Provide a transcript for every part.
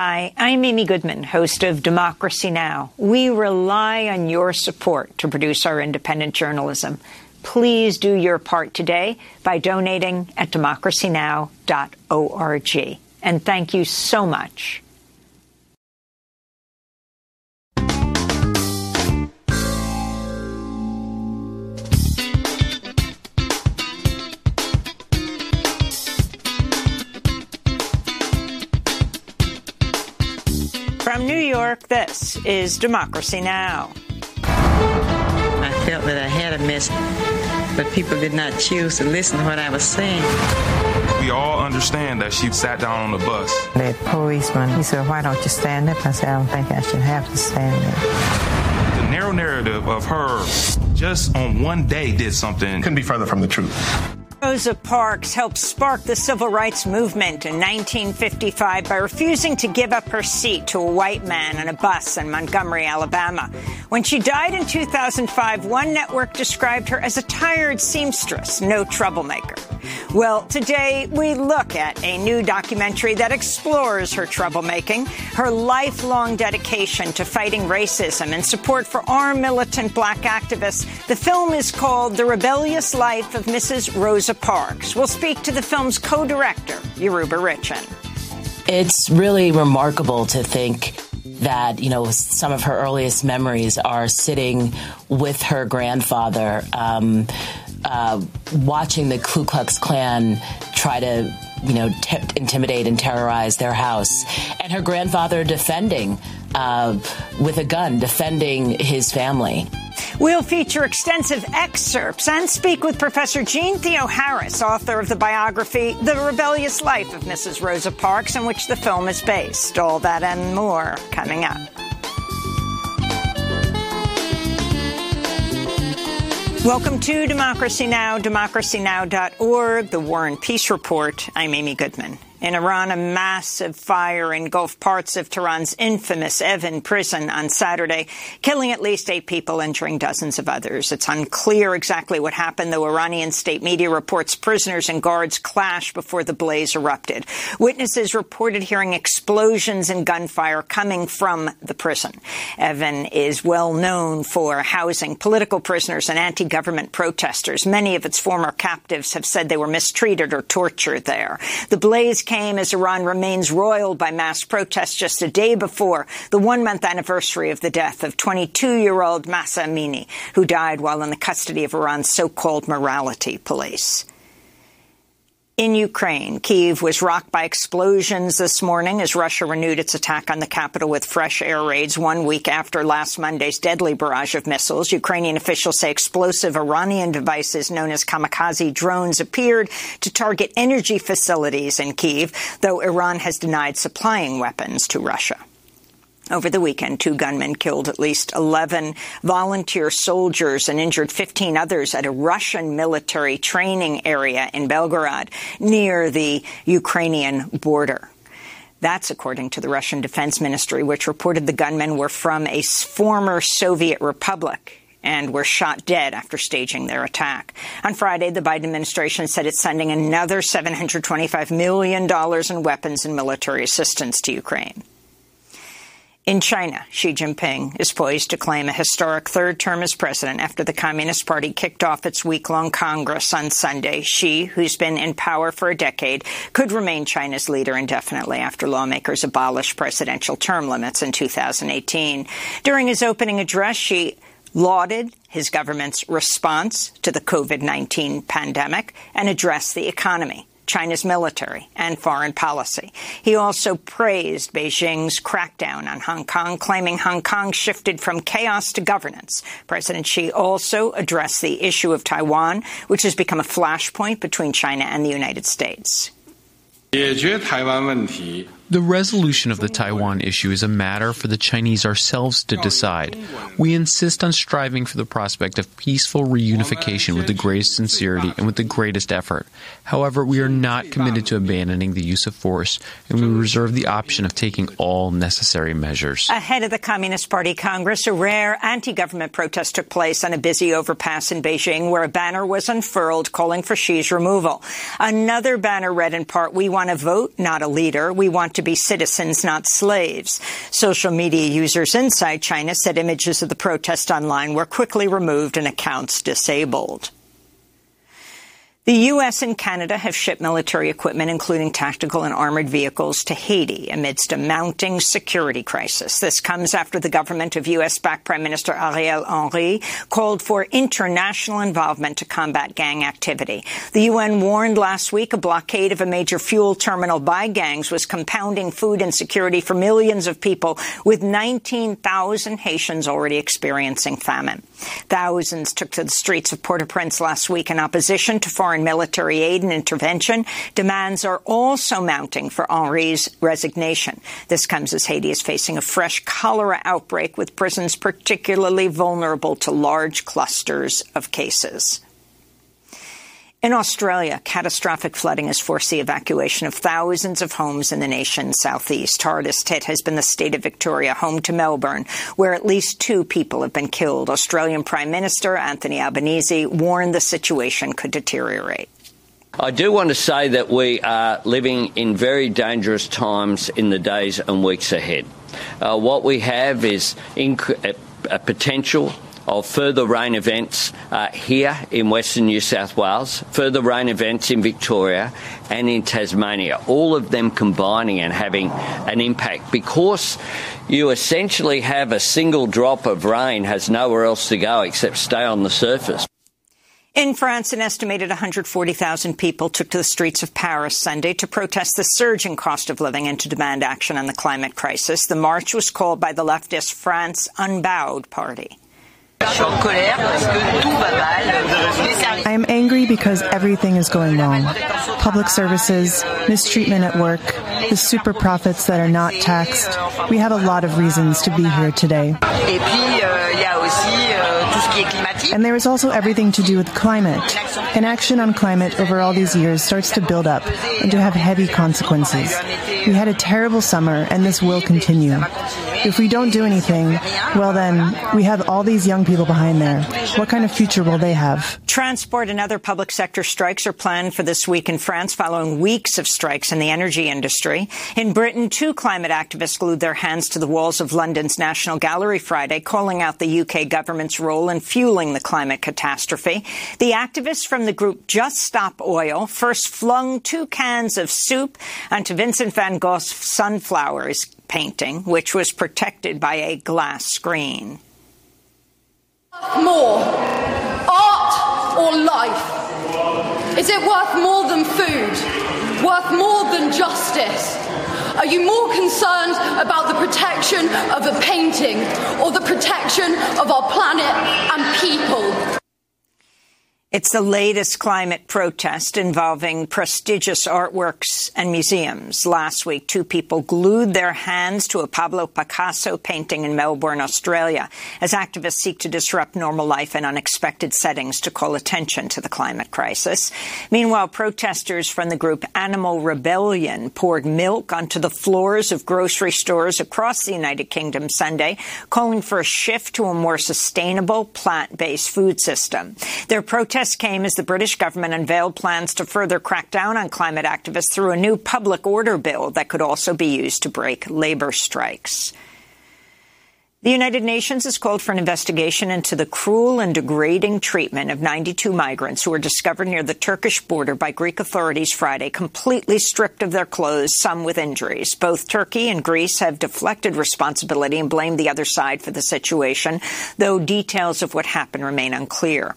Hi, I'm Amy Goodman, host of Democracy Now! We rely on your support to produce our independent journalism. Please do your part today by donating at democracynow.org. And thank you so much. From York, this is Democracy Now! I felt that I had a message, but people did not choose to listen to what I was saying. We all understand that she sat down on the bus. The policeman, he said, why don't you stand up? I said, I don't think I should have to stand up. The narrow narrative of her just on one day did something. Couldn't be further from the truth. Rosa Parks helped spark the civil rights movement in 1955 by refusing to give up her seat to a white man on a bus in Montgomery, Alabama. When she died in 2005, one network described her as a tired seamstress, no troublemaker. Well, today we look at a new documentary that explores her troublemaking, her lifelong dedication to fighting racism and support for armed militant black activists. The film is called The Rebellious Life of Mrs. Rosa Parks. We'll speak to the film's co-director, Yoruba Richen. It's really remarkable to think that you know some of her earliest memories are sitting with her grandfather um, uh, watching the Ku Klux Klan try to you know t- intimidate and terrorize their house and her grandfather defending uh, with a gun defending his family We'll feature extensive excerpts and speak with Professor Jean Theo Harris, author of the biography The Rebellious Life of Mrs. Rosa Parks, in which the film is based. All that and more coming up. Welcome to Democracy Now!, democracynow.org, the War and Peace Report. I'm Amy Goodman. In Iran, a massive fire engulfed parts of Tehran's infamous Evin prison on Saturday, killing at least eight people, injuring dozens of others. It's unclear exactly what happened, though Iranian state media reports prisoners and guards clashed before the blaze erupted. Witnesses reported hearing explosions and gunfire coming from the prison. Evin is well known for housing political prisoners and anti-government protesters. Many of its former captives have said they were mistreated or tortured there. The blaze came as Iran remains roiled by mass protests just a day before the one-month anniversary of the death of 22-year-old Mahsa Amini, who died while in the custody of Iran's so-called morality police. In Ukraine, Kyiv was rocked by explosions this morning as Russia renewed its attack on the capital with fresh air raids one week after last Monday's deadly barrage of missiles. Ukrainian officials say explosive Iranian devices known as kamikaze drones appeared to target energy facilities in Kyiv, though Iran has denied supplying weapons to Russia. Over the weekend, two gunmen killed at least 11 volunteer soldiers and injured 15 others at a Russian military training area in Belgorod near the Ukrainian border. That's according to the Russian Defense Ministry, which reported the gunmen were from a former Soviet republic and were shot dead after staging their attack. On Friday, the Biden administration said it's sending another $725 million in weapons and military assistance to Ukraine. In China, Xi Jinping is poised to claim a historic third term as president after the Communist Party kicked off its week-long Congress on Sunday. Xi, who's been in power for a decade, could remain China's leader indefinitely after lawmakers abolished presidential term limits in 2018. During his opening address, Xi lauded his government's response to the COVID-19 pandemic and addressed the economy. China's military and foreign policy. He also praised Beijing's crackdown on Hong Kong, claiming Hong Kong shifted from chaos to governance. President Xi also addressed the issue of Taiwan, which has become a flashpoint between China and the United States. The resolution of the Taiwan issue is a matter for the Chinese ourselves to decide. We insist on striving for the prospect of peaceful reunification with the greatest sincerity and with the greatest effort. However, we are not committed to abandoning the use of force, and we reserve the option of taking all necessary measures. Ahead of the Communist Party Congress, a rare anti-government protest took place on a busy overpass in Beijing where a banner was unfurled calling for Xi's removal. Another banner read in part, we want to vote, not a leader. We want to be citizens, not slaves. Social media users inside China said images of the protest online were quickly removed and accounts disabled. The U.S. and Canada have shipped military equipment, including tactical and armored vehicles, to Haiti amidst a mounting security crisis. This comes after the government of U.S.-backed Prime Minister Ariel Henry called for international involvement to combat gang activity. The UN warned last week a blockade of a major fuel terminal by gangs was compounding food insecurity for millions of people, with 19,000 Haitians already experiencing famine. Thousands took to the streets of Port-au-Prince last week in opposition to foreign military aid and intervention. Demands are also mounting for Henry's resignation. This comes as Haiti is facing a fresh cholera outbreak with prisons particularly vulnerable to large clusters of cases. In Australia, catastrophic flooding has forced the evacuation of thousands of homes in the nation's southeast. Hardest hit has been the state of Victoria, home to Melbourne, where at least two people have been killed. Australian Prime Minister Anthony Albanese warned the situation could deteriorate. I do want to say that we are living in very dangerous times in the days and weeks ahead. Uh, what we have is inc- a potential of further rain events uh, here in Western New South Wales, further rain events in Victoria and in Tasmania, all of them combining and having an impact because you essentially have a single drop of rain has nowhere else to go except stay on the surface. In France, an estimated 140,000 people took to the streets of Paris Sunday to protest the surging cost of living and to demand action on the climate crisis. The march was called by the leftist France Unbowed party. I am angry because everything is going wrong. Public services, mistreatment at work, the super profits that are not taxed. We have a lot of reasons to be here today. And there is also everything to do with climate. Inaction on climate over all these years starts to build up and to have heavy consequences. We had a terrible summer, and this will continue. If we don't do anything, well, then we have all these young people behind there. What kind of future will they have? Transport and other public sector strikes are planned for this week in France following weeks of strikes in the energy industry. In Britain, two climate activists glued their hands to the walls of London's National Gallery Friday, calling out the UK government's role in fueling the climate catastrophe. The activists from the group Just Stop Oil first flung two cans of soup onto Vincent van Gogh's Sunflowers painting, which was protected by a glass screen. More art or life? Is it worth more than food? Worth more than justice? Are you more concerned about the protection of a painting or the protection of our planet and people? It's the latest climate protest involving prestigious artworks and museums. Last week, two people glued their hands to a Pablo Picasso painting in Melbourne, Australia, as activists seek to disrupt normal life in unexpected settings to call attention to the climate crisis. Meanwhile, protesters from the group Animal Rebellion poured milk onto the floors of grocery stores across the United Kingdom Sunday, calling for a shift to a more sustainable plant-based food system. Their protest protest came as the British government unveiled plans to further crack down on climate activists through a new public order bill that could also be used to break labor strikes. The United Nations has called for an investigation into the cruel and degrading treatment of 92 migrants who were discovered near the Turkish border by Greek authorities Friday, completely stripped of their clothes, some with injuries. Both Turkey and Greece have deflected responsibility and blamed the other side for the situation, though details of what happened remain unclear.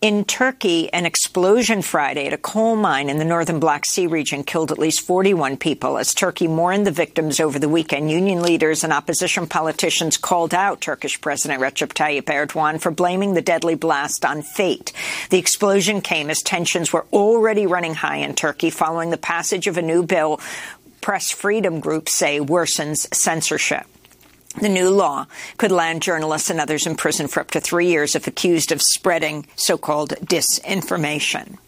In Turkey, an explosion Friday at a coal mine in the northern Black Sea region killed at least 41 people. As Turkey mourned the victims over the weekend, union leaders and opposition politicians called out Turkish President Recep Tayyip Erdogan for blaming the deadly blast on fate. The explosion came as tensions were already running high in Turkey following the passage of a new bill press freedom groups say worsens censorship. The new law could land journalists and others in prison for up to three years if accused of spreading so-called disinformation.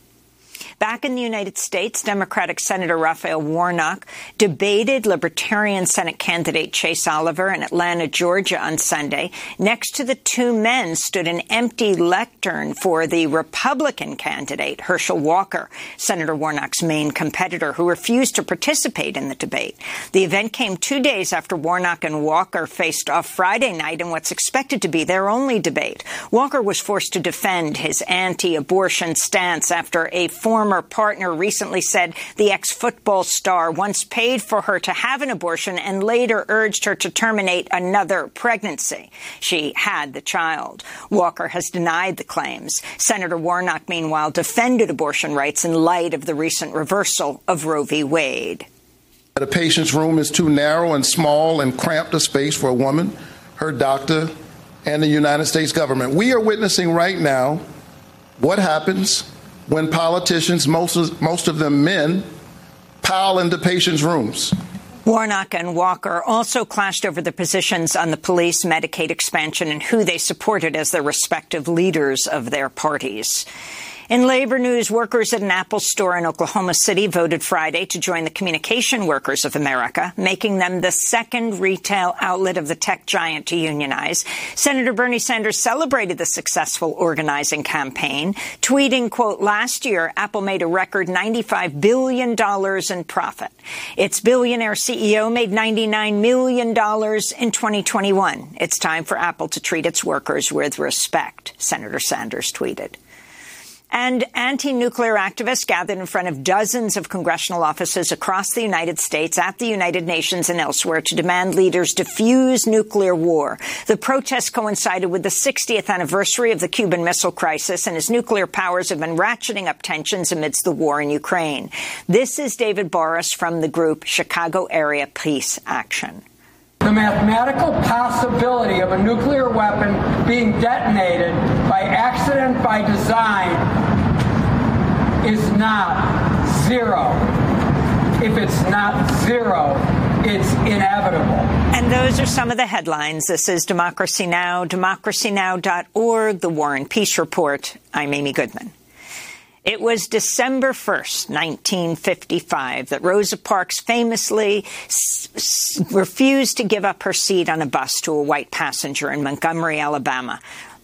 Back in the United States, Democratic Senator Raphael Warnock debated Libertarian Senate candidate Chase Oliver in Atlanta, Georgia on Sunday. Next to the two men stood an empty lectern for the Republican candidate, Herschel Walker, Senator Warnock's main competitor, who refused to participate in the debate. The event came two days after Warnock and Walker faced off Friday night in what's expected to be their only debate. Walker was forced to defend his anti-abortion stance after a former partner recently said the ex-football star once paid for her to have an abortion and later urged her to terminate another pregnancy. She had the child. Walker has denied the claims. Senator Warnock, meanwhile, defended abortion rights in light of the recent reversal of Roe v. Wade. A patient's room is too narrow and small and cramped a space for a woman, her doctor, and the United States government. We are witnessing right now what happens when politicians, most of, most of them men, pile into patients' rooms. Warnock and Walker also clashed over the positions on the police Medicaid expansion and who they supported as the respective leaders of their parties. In labor news, workers at an Apple store in Oklahoma City voted Friday to join the Communication Workers of America, making them the second retail outlet of the tech giant to unionize. Senator Bernie Sanders celebrated the successful organizing campaign, tweeting, quote, last year, Apple made a record $95 billion in profit. Its billionaire CEO made $99 million in 2021. It's time for Apple to treat its workers with respect, Senator Sanders tweeted. And anti-nuclear activists gathered in front of dozens of congressional offices across the United States, at the United Nations and elsewhere to demand leaders defuse nuclear war. The protests coincided with the 60th anniversary of the Cuban Missile Crisis, and as nuclear powers have been ratcheting up tensions amidst the war in Ukraine. This is David Boris from the group Chicago Area Peace Action. The mathematical possibility of a nuclear weapon being detonated by accident, by design, is not zero. If it's not zero, it's inevitable. And those are some of the headlines. This is Democracy Now!, democracynow.org, The War and Peace Report. I'm Amy Goodman. It was December 1st, 1955, that Rosa Parks famously refused to give up her seat on a bus to a white passenger in Montgomery, Alabama,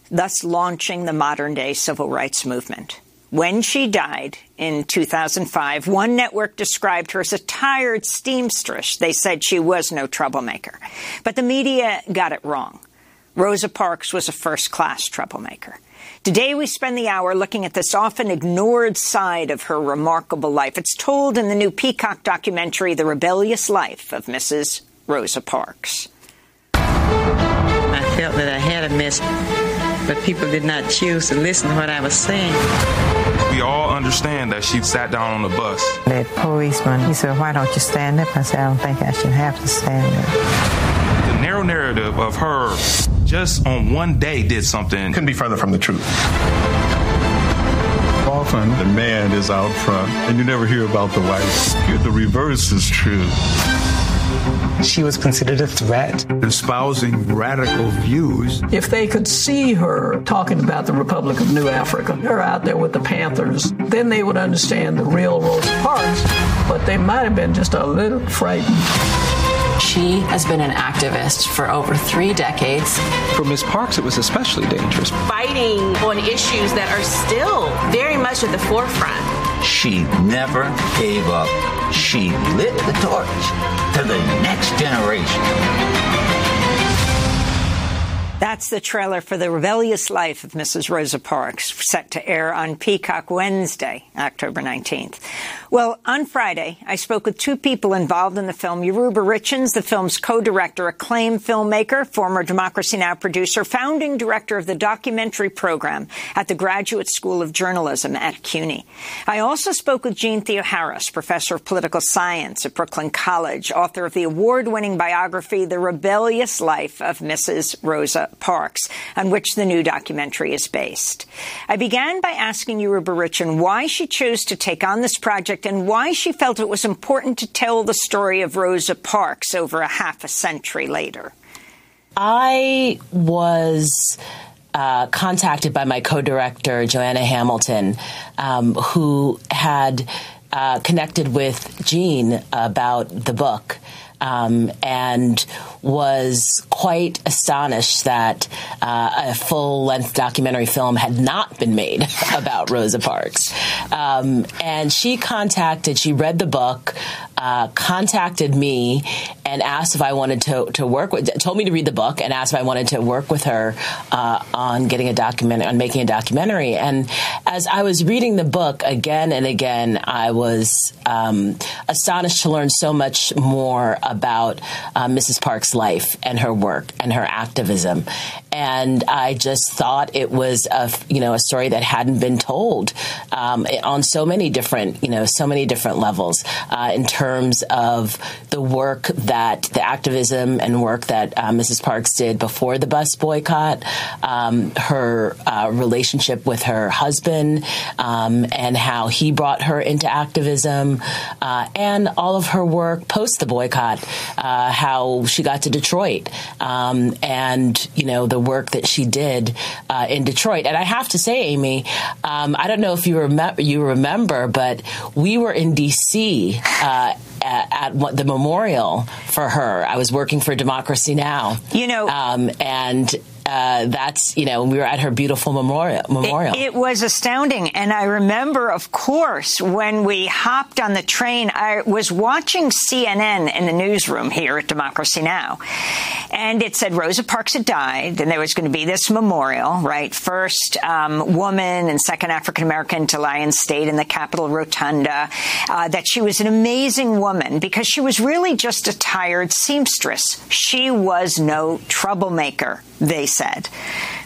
thus launching the modern day civil rights movement. When she died in 2005, one network described her as a tired steamstress. They said she was no troublemaker. But the media got it wrong. Rosa Parks was a first class troublemaker. Today we spend the hour looking at this often ignored side of her remarkable life. It's told in the new Peacock documentary, The Rebellious Life of Mrs. Rosa Parks. I felt that I had a message, but people did not choose to listen to what I was saying. We all understand that she sat down on the bus. That policeman, he said, why don't you stand up? I said, I don't think I should have to stand up. The narrow narrative of her just on one day did something. Couldn't be further from the truth. Often the man is out front and you never hear about the wife. The reverse is true. She was considered a threat. Espousing radical views. If they could see her talking about the Republic of New Africa, her out there with the Panthers, then they would understand the real Rosa Parks, but they might have been just a little frightened. She has been an activist for over three decades. For Ms. Parks, it was especially dangerous. Fighting on issues that are still very much at the forefront. She never gave up. She lit the torch to the next generation. That's the trailer for The Rebellious Life of Mrs. Rosa Parks, set to air on Peacock Wednesday, October 19th. Well, on Friday, I spoke with two people involved in the film. Yoruba Richens, the film's co-director, acclaimed filmmaker, former Democracy Now! producer, founding director of the documentary program at the Graduate School of Journalism at CUNY. I also spoke with Jeanne Theoharis, professor of political science at Brooklyn College, author of the award-winning biography, The Rebellious Life of Mrs. Rosa Parks, on which the new documentary is based. I began by asking Yoruba Richen why she chose to take on this project and why she felt it was important to tell the story of Rosa Parks over a half a century later. I was uh, contacted by my co-director Joanna Hamilton, um, who had uh, connected with Jeanne about the book. Um, and was quite astonished that uh, a full length documentary film had not been made about Rosa Parks. Um, and she contacted, she read the book, uh, contacted me, and asked if I wanted to, to work with, told me to read the book and asked if I wanted to work with her uh, on getting a documentary, on making a documentary. And as I was reading the book again and again, I was um, astonished to learn so much more about uh, Mrs. Parks' life and her work and her activism. And I just thought it was a you know a story that hadn't been told um, on so many different you know so many different levels uh, in terms of the work that the activism and work that uh, Mrs. Parks did before the bus boycott, um, her uh, relationship with her husband, um, and how he brought her into activism, uh, and all of her work post the boycott, uh, how she got to Detroit, um, and you know the work that she did uh, in Detroit. And I have to say, Amy, um, I don't know if you remember, you remember, but we were in D.C. Uh, at, at, the memorial for her. I was working for Democracy Now. You know, um, and uh, that's you know we were at her beautiful memorial. Memorial. It, it, was astounding, and I remember, of course, when we hopped on the train. I was watching CNN in the newsroom here at Democracy Now, and it said Rosa Parks had died, and there was going to be this memorial, right? First um, woman and second African American to lie in state in the Capitol Rotunda. Uh, that she was an amazing woman because she was really just a tired seamstress. She was no troublemaker they said.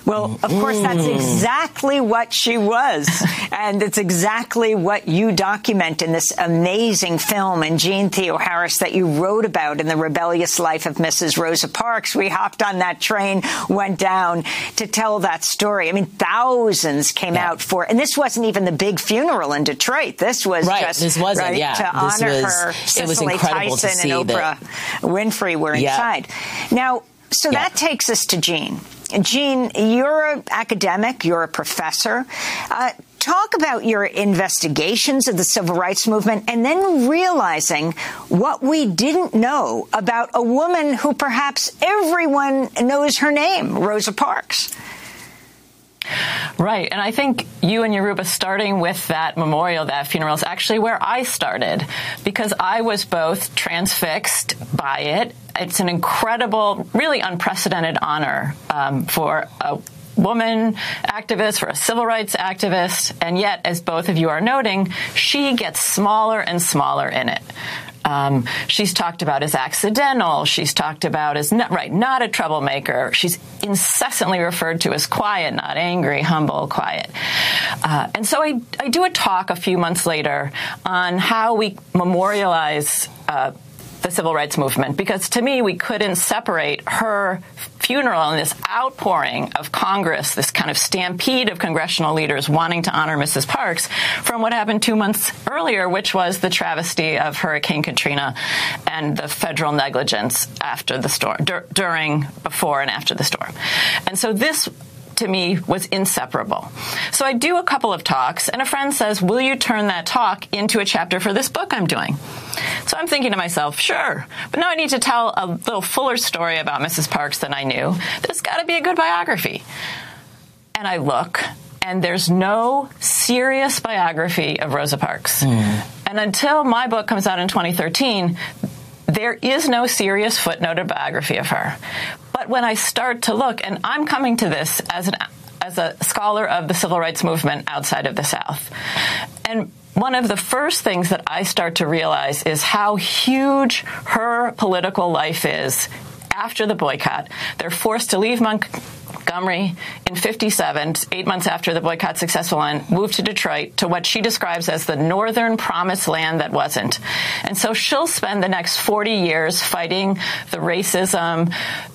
Well, of course, that's mm. exactly what she was. and it's exactly what you document in this amazing film and Jeanne Theoharis that you wrote about in The Rebellious Life of Mrs. Rosa Parks. We hopped on that train, went down to tell that story. I mean, thousands came yeah. out for, and this wasn't even the big funeral in Detroit. This was right. just this wasn't, right, yeah. to this honor was, her. It was incredible Tyson to see and Oprah that. Winfrey were yeah. inside. Now, so yeah. that takes us to Jeanne. Jeanne, you're an academic, you're a professor. Uh, talk about your investigations of the civil rights movement and then realizing what we didn't know about a woman who perhaps everyone knows her name, Rosa Parks. Right. And I think you and Yoruba starting with that memorial, that funeral, is actually where I started because I was both transfixed by it. It's an incredible, really unprecedented honor um, for a woman activist, for a civil rights activist, and yet, as both of you are noting, she gets smaller and smaller in it. Um, she's talked about as accidental. She's talked about as not, right, not a troublemaker. She's incessantly referred to as quiet, not angry, humble, quiet. Uh, and so I, I do a talk a few months later on how we memorialize. Uh, the civil rights movement because to me we couldn't separate her funeral and this outpouring of Congress, this kind of stampede of congressional leaders wanting to honor Mrs. Parks from what happened two months earlier, which was the travesty of Hurricane Katrina and the federal negligence after the storm, dur- during, before, and after the storm. And so this to me was inseparable. So I do a couple of talks, and a friend says, Will you turn that talk into a chapter for this book I'm doing? So I'm thinking to myself, Sure, but now I need to tell a little fuller story about Mrs. Parks than I knew. There's got to be a good biography. And I look, and there's no serious biography of Rosa Parks. Mm. And until my book comes out in 2013, there is no serious footnoted biography of her. But when I start to look, and I'm coming to this as an as a scholar of the civil rights movement outside of the South, and one of the first things that I start to realize is how huge her political life is after the boycott. They're forced to leave Montgomery in 57, eight months after the boycott successful end, moved to Detroit to what she describes as the northern promised land that wasn't. And so she'll spend the next 40 years fighting the racism,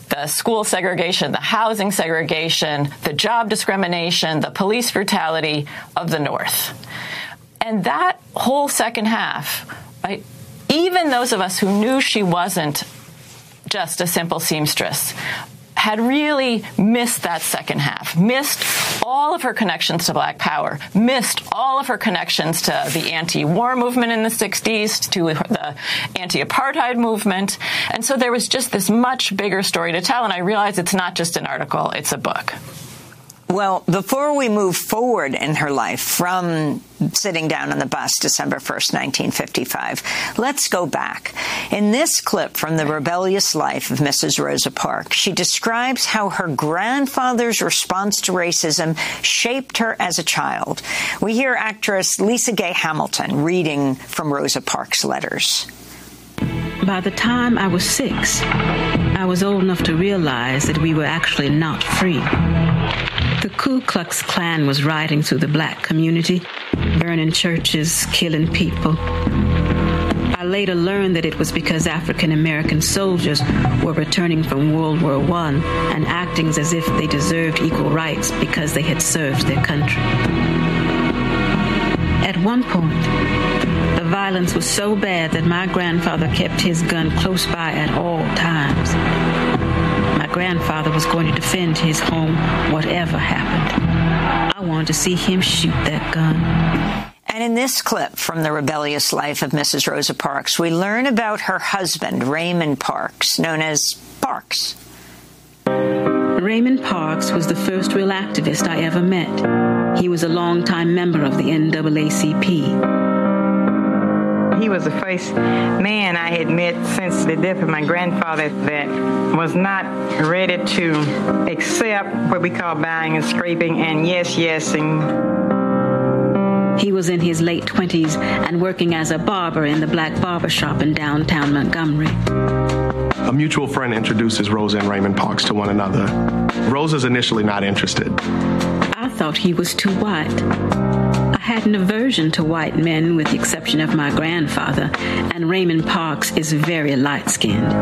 the school segregation, the housing segregation, the job discrimination, the police brutality of the North. And that whole second half, right, even those of us who knew she wasn't just a simple seamstress, had really missed that second half, missed all of her connections to Black Power, missed all of her connections to the anti-war movement in the 60s, to the anti-apartheid movement. And so there was just this much bigger story to tell. And I realized it's not just an article, it's a book. Well, before we move forward in her life from sitting down on the bus December 1st, 1955, let's go back. In this clip from the rebellious life of Mrs. Rosa Parks, she describes how her grandfather's response to racism shaped her as a child. We hear actress Lisa Gay Hamilton reading from Rosa Parks' letters. By the time I was six, I was old enough to realize that we were actually not free. The Ku Klux Klan was riding through the black community, burning churches, killing people. I later learned that it was because African American soldiers were returning from World War I and acting as if they deserved equal rights because they had served their country. At one point, the violence was so bad that my grandfather kept his gun close by at all times grandfather was going to defend his home, whatever happened. I wanted to see him shoot that gun. And in this clip from the rebellious life of Mrs. Rosa Parks, we learn about her husband, Raymond Parks, known as Parks. Raymond Parks was the first real activist I ever met. He was a longtime member of the NAACP he was the first man I had met since the death of my grandfather that was not ready to accept what we call buying and scraping and yes, yes, and he was in his late 20s and working as a barber in the black barber shop in downtown Montgomery. A mutual friend introduces Rosa and Raymond Parks to one another. Rosa's initially not interested. I thought he was too white had an aversion to white men, with the exception of my grandfather, and Raymond Parks is very light skinned.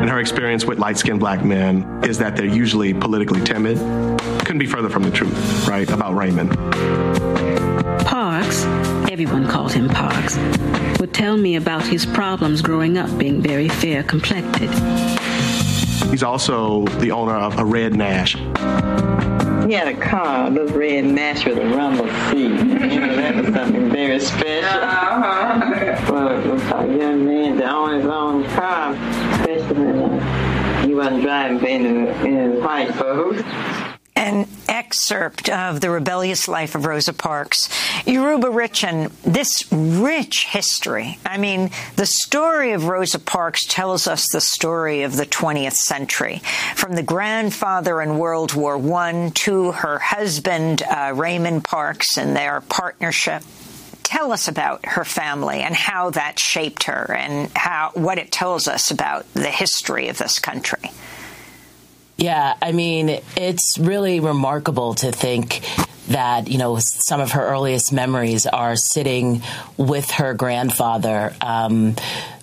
And her experience with light skinned black men is that they're usually politically timid. Couldn't be further from the truth, right, about Raymond. Parks, everyone called him Parks, would tell me about his problems growing up being very fair complected. He's also the owner of a red Nash. He had a car, this red Nash with a rumble seat. You know, that was something very special. Uh-huh. For a young man to own his own car, especially when uh, he wasn't driving in, in white folks an excerpt of the rebellious life of Rosa Parks. Yoruba Richen, this rich history. I mean, the story of Rosa Parks tells us the story of the 20th century, from the grandfather in World War I to her husband, uh, Raymond Parks, and their partnership tell us about her family and how that shaped her and how what it tells us about the history of this country. Yeah, I mean, it's really remarkable to think that you know some of her earliest memories are sitting with her grandfather um,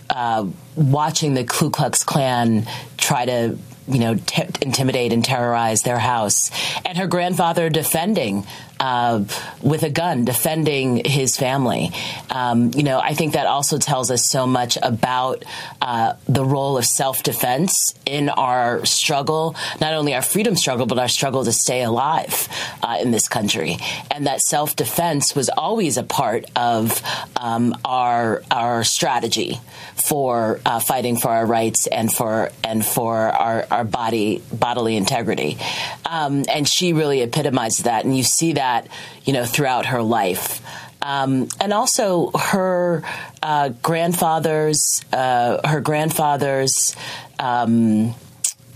uh, watching the Ku Klux Klan try to you know t- intimidate and terrorize their house and her grandfather defending uh, with a gun defending his family. Um, you know, I think that also tells us so much about uh, the role of self defense in our struggle, not only our freedom struggle, but our struggle to stay alive uh, in this country. And that self defense was always a part of um, our our strategy for uh, fighting for our rights and for and for our, our body bodily integrity. Um, and she really epitomized that, and you see that that, you know, throughout her life. Um, and also her uh, grandfather's, uh, her grandfather's, um,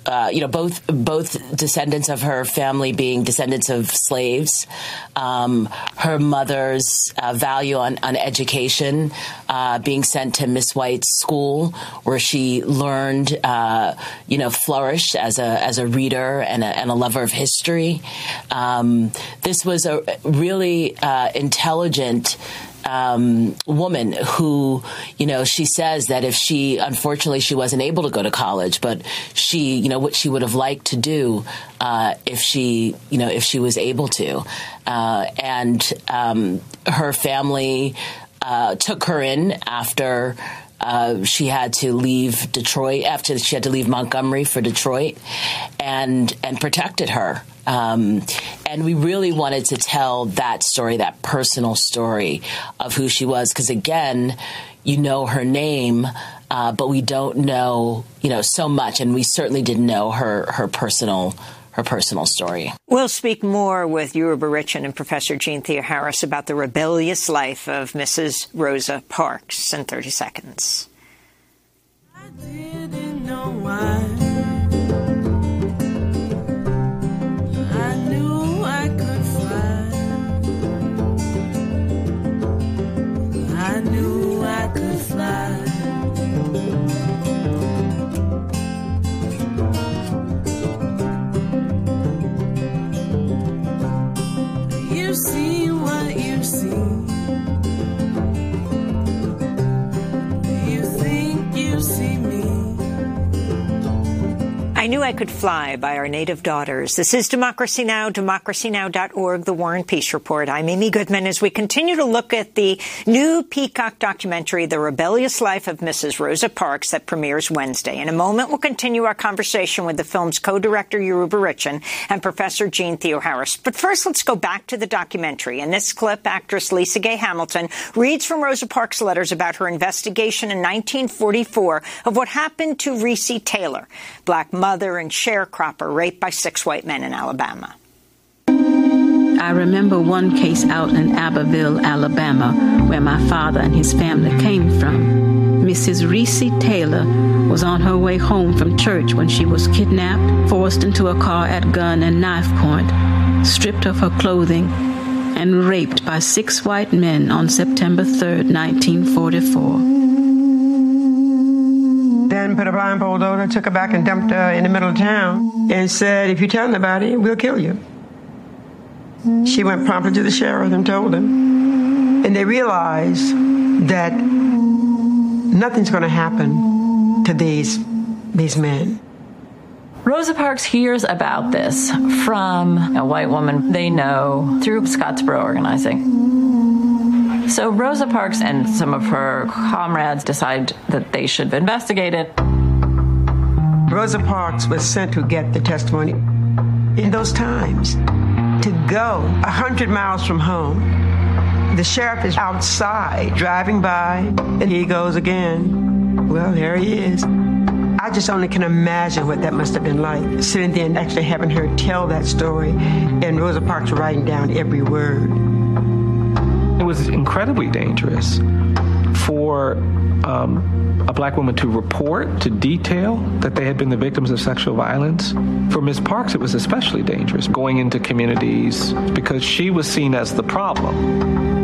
uh, you know, both both descendants of her family being descendants of slaves. Um, her mother's uh, value on, on education, uh, being sent to Miss White's school, where she learned, uh, you know, flourished as a as a reader and a, and a lover of history. Um, this was a really uh, intelligent um, woman who, you know, she says that if she, unfortunately, she wasn't able to go to college, but she, you know, what she would have liked to do uh, if she, you know, if she was able to. Uh, and um, her family uh, took her in after uh, she had to leave Detroit after she had to leave Montgomery for Detroit, and and protected her. Um, and we really wanted to tell that story, that personal story of who she was, because again, you know her name, uh, but we don't know, you know, so much, and we certainly didn't know her her personal her personal story. We'll speak more with Yoruba Richen and Professor Jeanne Theoharis about the rebellious life of Mrs. Rosa Parks in 30 seconds. see Knew I Could Fly by Our Native Daughters. This is Democracy Now!, democracynow.org, The War and Peace Report. I'm Amy Goodman as we continue to look at the new Peacock documentary, The Rebellious Life of Mrs. Rosa Parks, that premieres Wednesday. In a moment, we'll continue our conversation with the film's co-director, Yoruba Richen, and Professor Jeanne Theoharis. But first, let's go back to the documentary. In this clip, actress Lisa Gay Hamilton reads from Rosa Parks' letters about her investigation in 1944 of what happened to Recy Taylor, black mother mother and sharecropper raped by six white men in Alabama. I remember one case out in Abbeville, Alabama, where my father and his family came from. Mrs. Recy Taylor was on her way home from church when she was kidnapped, forced into a car at gun and knife point, stripped of her clothing, and raped by six white men on September 3, 1944 then put a blindfold on her, took her back and dumped her in the middle of town, and said, If you tell nobody, we'll kill you. She went promptly to the sheriff and told him. And they realized that nothing's going to happen to these, these men. Rosa Parks hears about this from a white woman they know through Scottsboro organizing. So Rosa Parks and some of her comrades decide that they should investigate it. Rosa Parks was sent to get the testimony in those times to go 100 miles from home. The sheriff is outside driving by, and he goes again. Well, there he is. I just only can imagine what that must have been like, sitting there and actually having her tell that story, and Rosa Parks writing down every word. It was incredibly dangerous for um, a black woman to report, to detail that they had been the victims of sexual violence. For Ms. Parks, it was especially dangerous going into communities because she was seen as the problem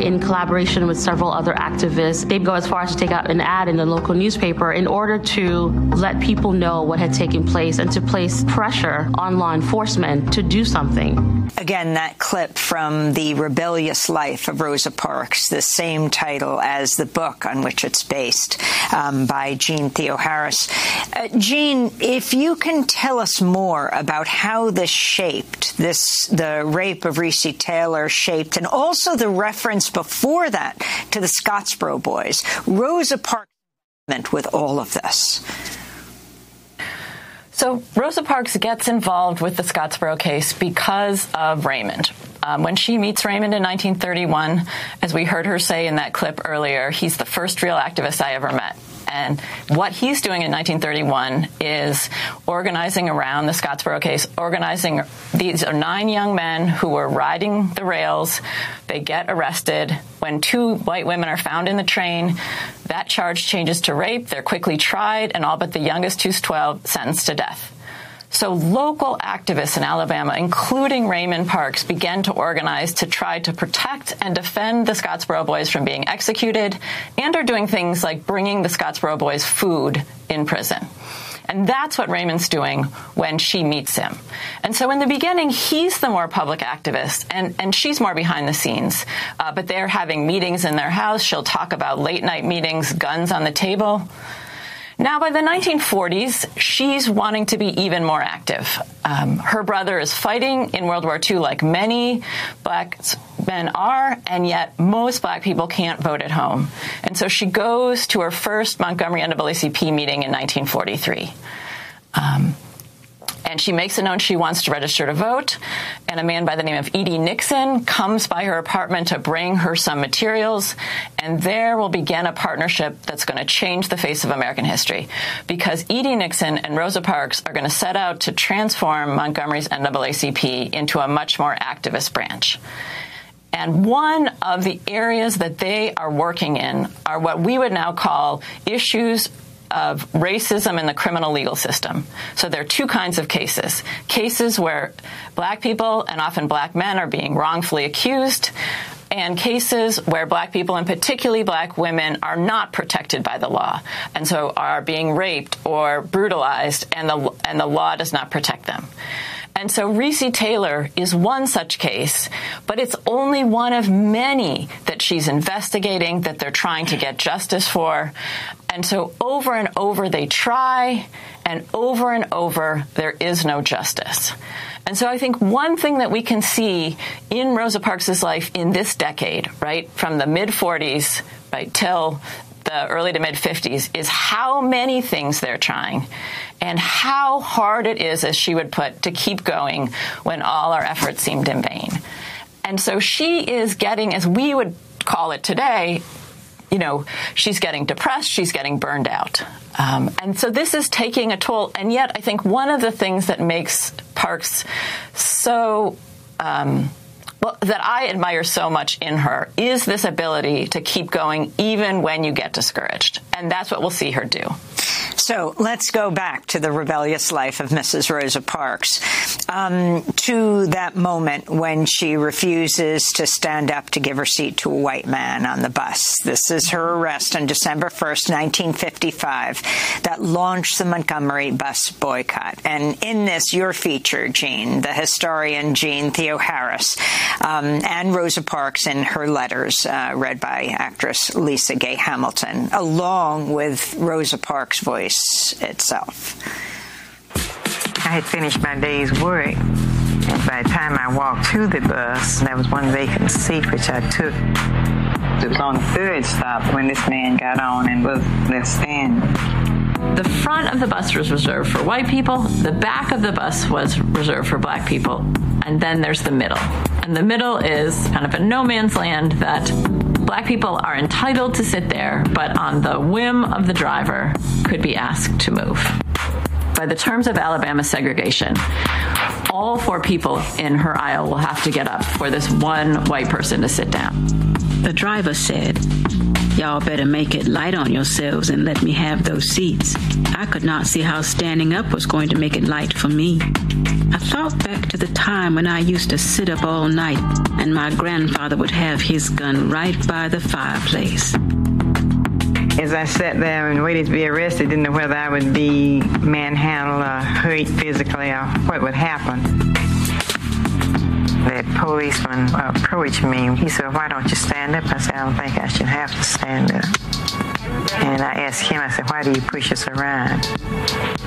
in collaboration with several other activists. They'd go as far as to take out an ad in the local newspaper in order to let people know what had taken place and to place pressure on law enforcement to do something. Again, that clip from The Rebellious Life of Rosa Parks, the same title as the book on which it's based um, by Jeanne Theoharis. Uh, Jeanne, if you can tell us more about how this shaped, this the rape of Recy Taylor shaped, and also the reference before that to the Scottsboro boys. Rosa Parks with all of this. So Rosa Parks gets involved with the Scottsboro case because of Raymond. Um, when she meets Raymond in 1931, as we heard her say in that clip earlier, he's the first real activist I ever met. And what he's doing in 1931 is organizing around the Scottsboro case, organizing. These are nine young men who were riding the rails. They get arrested. When two white women are found in the train, that charge changes to rape. They're quickly tried, and all but the youngest, who's 12, sentenced to death. So local activists in Alabama, including Raymond Parks, began to organize to try to protect and defend the Scottsboro Boys from being executed and are doing things like bringing the Scottsboro Boys food in prison. And that's what Raymond's doing when she meets him. And so in the beginning, he's the more public activist, and, and she's more behind the scenes. Uh, but they're having meetings in their house. She'll talk about late night meetings, guns on the table. Now, by the 1940s, she's wanting to be even more active. Um, her brother is fighting in World War II, like many black men are, and yet most black people can't vote at home. And so she goes to her first Montgomery NAACP meeting in 1943. Um, and she makes it known she wants to register to vote. And a man by the name of E.D. Nixon comes by her apartment to bring her some materials. And there will begin a partnership that's going to change the face of American history. Because E.D. Nixon and Rosa Parks are going to set out to transform Montgomery's NAACP into a much more activist branch. And one of the areas that they are working in are what we would now call issues of racism in the criminal legal system. So there are two kinds of cases cases where black people and often black men are being wrongfully accused. And cases where black people, and particularly black women, are not protected by the law, and so are being raped or brutalized, and the and the law does not protect them. And so Recy Taylor is one such case, but it's only one of many that she's investigating, that they're trying to get justice for. And so over and over they try, and over and over there is no justice. And so I think one thing that we can see in Rosa Parks' life in this decade, right, from the mid 40s, right, till the early to mid 50s, is how many things they're trying and how hard it is, as she would put, to keep going when all our efforts seemed in vain. And so she is getting, as we would call it today, you know, she's getting depressed, she's getting burned out. Um, and so this is taking a toll. And yet, I think one of the things that makes Parks so. Um, that I admire so much in her is this ability to keep going even when you get discouraged. And that's what we'll see her do. So let's go back to the rebellious life of Mrs. Rosa Parks, um, to that moment when she refuses to stand up to give her seat to a white man on the bus. This is her arrest on December 1st, 1955, that launched the Montgomery bus boycott. And in this, your feature, Jeanne, the historian Jeanne Theoharis, um, and Rosa Parks in her letters, uh, read by actress LisaGay Hamilton, along with Rosa Parks' voice itself. I had finished my day's work, and by the time I walked to the bus, there was one vacant seat which I took. It was on the third stop when this man got on and was left standing. The front of the bus was reserved for white people, the back of the bus was reserved for black people, and then there's the middle. And the middle is kind of a no man's land that black people are entitled to sit there, but on the whim of the driver, could be asked to move. By the terms of Alabama segregation, all four people in her aisle will have to get up for this one white person to sit down. The driver said, Y'all better make it light on yourselves and let me have those seats. I could not see how standing up was going to make it light for me. I thought back to the time when I used to sit up all night and my grandfather would have his gun right by the fireplace. As I sat there and waited to be arrested, didn't know whether I would be manhandled or hurt physically or what would happen. That policeman uh, approached me. He said, Why don't you stand up? I said, I don't think I should have to stand up. And I asked him, I said, Why do you push us around?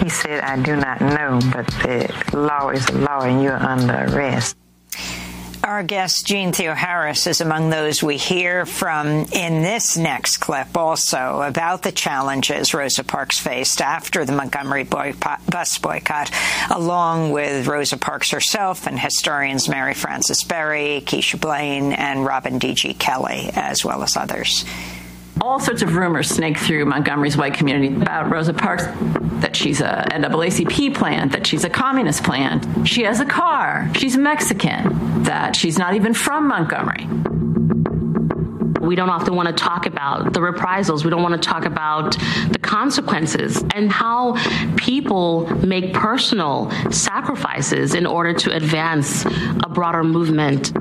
He said, I do not know, but the law is a law and you're under arrest. Our guest, Jeanne Theoharis, is among those we hear from in this next clip also about the challenges Rosa Parks faced after the Montgomery bus boycott, along with Rosa Parks herself and historians Mary Frances Berry, Keisha Blain, and Robin D.G. Kelley, as well as others all sorts of rumors snake through Montgomery's white community about Rosa Parks that she's a NAACP plant, that she's a communist plant, she has a car, she's Mexican, that she's not even from Montgomery. We don't often want to talk about the reprisals. We don't want to talk about the consequences and how people make personal sacrifices in order to advance a broader movement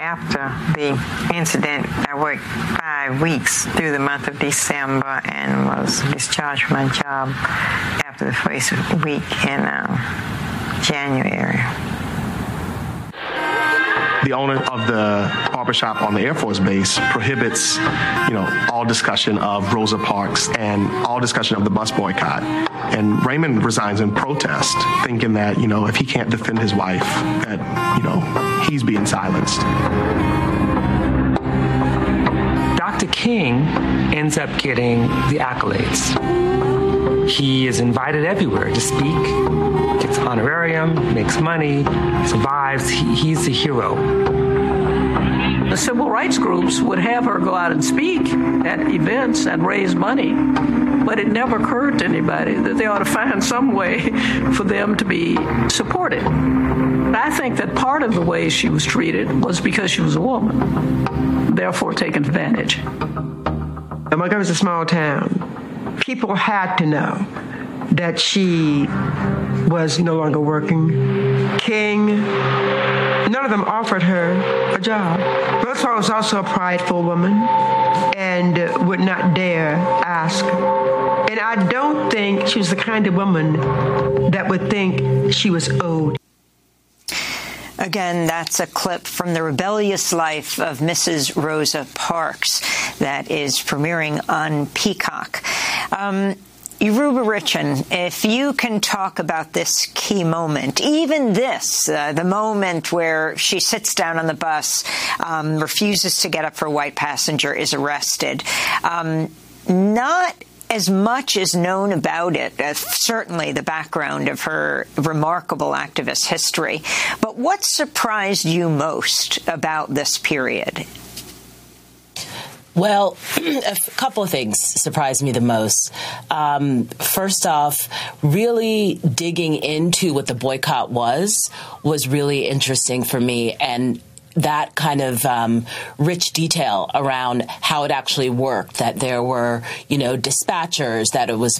after the incident, I worked five weeks through the month of December and was discharged from my job after the first week in uh, January the owner of the barbershop on the Air Force Base prohibits, you know, all discussion of Rosa Parks and all discussion of the bus boycott. And Raymond resigns in protest, thinking that, you know, if he can't defend his wife, that, you know, he's being silenced. Dr. King ends up getting the accolades. He is invited everywhere to speak, honorarium, makes money, survives. He, he's a hero. The civil rights groups would have her go out and speak at events and raise money, but it never occurred to anybody that they ought to find some way for them to be supported. I think that part of the way she was treated was because she was a woman, therefore taken advantage. Montgomery's a small town. People had to know that she was no longer working. King, none of them offered her a job. Rosa was also a prideful woman and would not dare ask. And I don't think she was the kind of woman that would think she was owed. Again, that's a clip from the rebellious life of Mrs. Rosa Parks that is premiering on Peacock. Um, Yoruba Richen, if you can talk about this key moment, even this, uh, the moment where she sits down on the bus, um, refuses to get up for a white passenger, is arrested. Um, not as much is known about it, uh, certainly the background of her remarkable activist history. But what surprised you most about this period? Well, a couple of things surprised me the most. Um, first off, really digging into what the boycott was was really interesting for me, and that kind of um, rich detail around how it actually worked. That there were, you know, dispatchers. That it was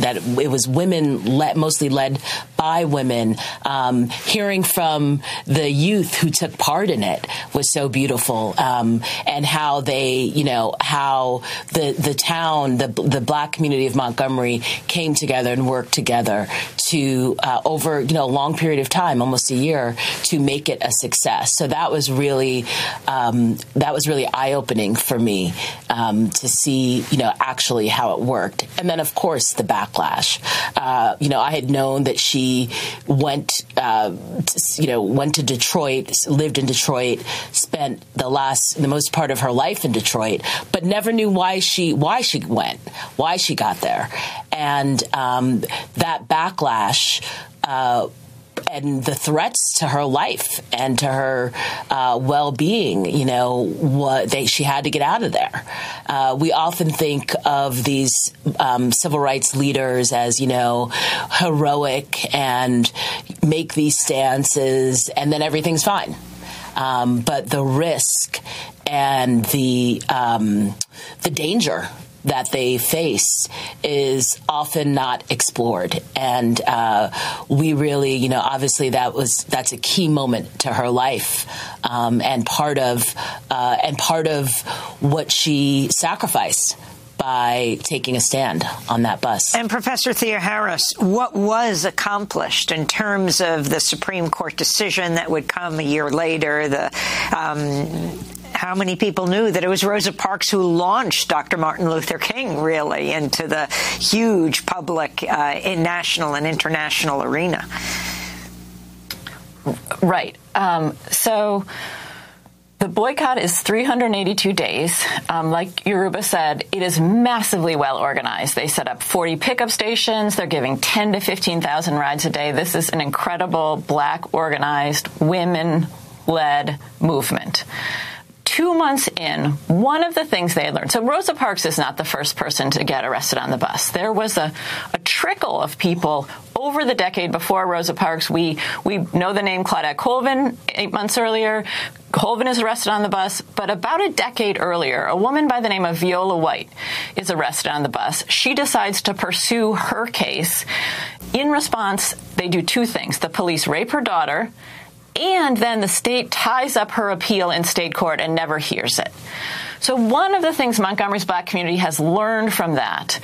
that it was women, led, mostly led by women. Um, hearing from the youth who took part in it was so beautiful, um, and how they, you know, how the the town, the the black community of Montgomery came together and worked together to uh, over you know a long period of time, almost a year, to make it a success. So that was really um, that was really eye opening for me um, to see you know actually how it worked, and then of course the backlash. Uh, you know, I had known that she went uh, to, you know went to Detroit, lived in Detroit, spent the last the most part of her life in Detroit, but never knew why she why she went, why she got there, and um, that backlash. Uh, and the threats to her life and to her uh, well-being, you know, what they, she had to get out of there. Uh, we often think of these um, civil rights leaders as, you know, heroic and make these stances, and then everything's fine. Um, but the risk and the um, the danger that they face is often not explored and uh, we really you know obviously that was that's a key moment to her life um, and part of uh, and part of what she sacrificed by taking a stand on that bus. And Professor Theoharis, what was accomplished in terms of the Supreme Court decision that would come a year later, the um, how many people knew that it was Rosa Parks who launched Dr. Martin Luther King really into the huge public, uh, in national and international arena? Right. Um, so the boycott is 382 days. Um, like Yoruba said, it is massively well organized. They set up 40 pickup stations. They're giving 10 to 15,000 rides a day. This is an incredible black organized women led movement two months in, one of the things they had learned. So Rosa Parks is not the first person to get arrested on the bus. There was a, a trickle of people over the decade before Rosa Parks. We we know the name Claudette Colvin eight months earlier. Colvin is arrested on the bus, but about a decade earlier, a woman by the name of Viola White is arrested on the bus. She decides to pursue her case. In response, they do two things. The police rape her daughter and then the state ties up her appeal in state court and never hears it. So one of the things Montgomery's black community has learned from that